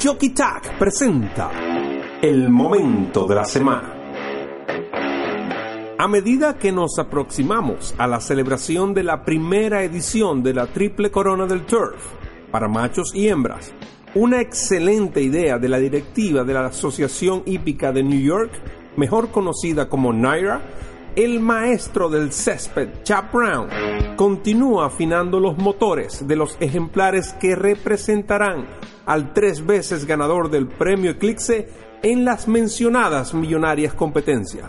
Jockey Tag presenta el momento de la semana. A medida que nos aproximamos a la celebración de la primera edición de la Triple Corona del Turf para machos y hembras, una excelente idea de la directiva de la Asociación Hípica de New York, mejor conocida como NYRA, el maestro del césped, Chap Brown, continúa afinando los motores de los ejemplares que representarán al tres veces ganador del premio Eclipse en las mencionadas millonarias competencias.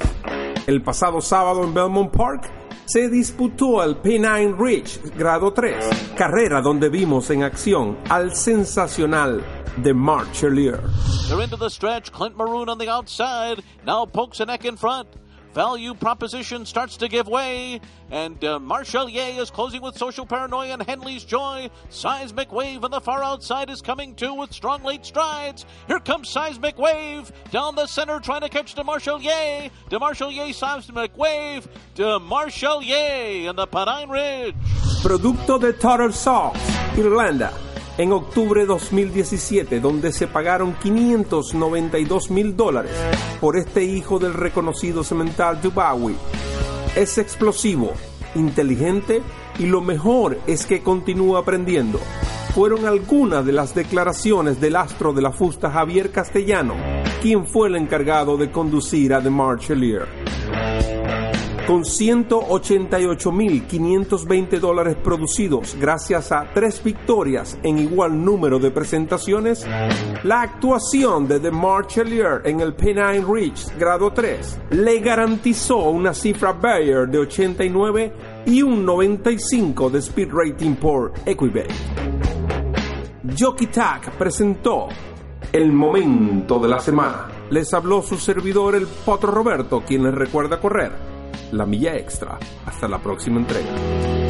El pasado sábado en Belmont Park se disputó el P9 Ridge grado 3, carrera donde vimos en acción al sensacional de Marchelier. They're into the stretch. Clint Maroon on the outside. Now pokes a neck in front. Value proposition starts to give way, and uh, Marshalier is closing with social paranoia and Henley's joy. Seismic wave on the far outside is coming too with strong late strides. Here comes Seismic wave down the center, trying to catch DeMarshalier. DeMarshalier, Seismic wave. DeMarshalier and the Pine Ridge. Producto de Total Sauce, Irlanda, en octubre de 2017, donde se pagaron 592 mil dólares por este hijo del reconocido cemental Dubawi. Es explosivo, inteligente y lo mejor es que continúa aprendiendo. Fueron algunas de las declaraciones del astro de la fusta Javier Castellano, quien fue el encargado de conducir a The Marchelier. Con 188.520 dólares producidos gracias a tres victorias en igual número de presentaciones, la actuación de The Marchelier en el Penine Ridge grado 3 le garantizó una cifra Bayer de 89 y un 95 de speed rating por Equibase. Jockey Tag presentó el momento de la semana. Les habló su servidor el Potro Roberto, quien les recuerda correr la milla extra. Hasta la próxima entrega.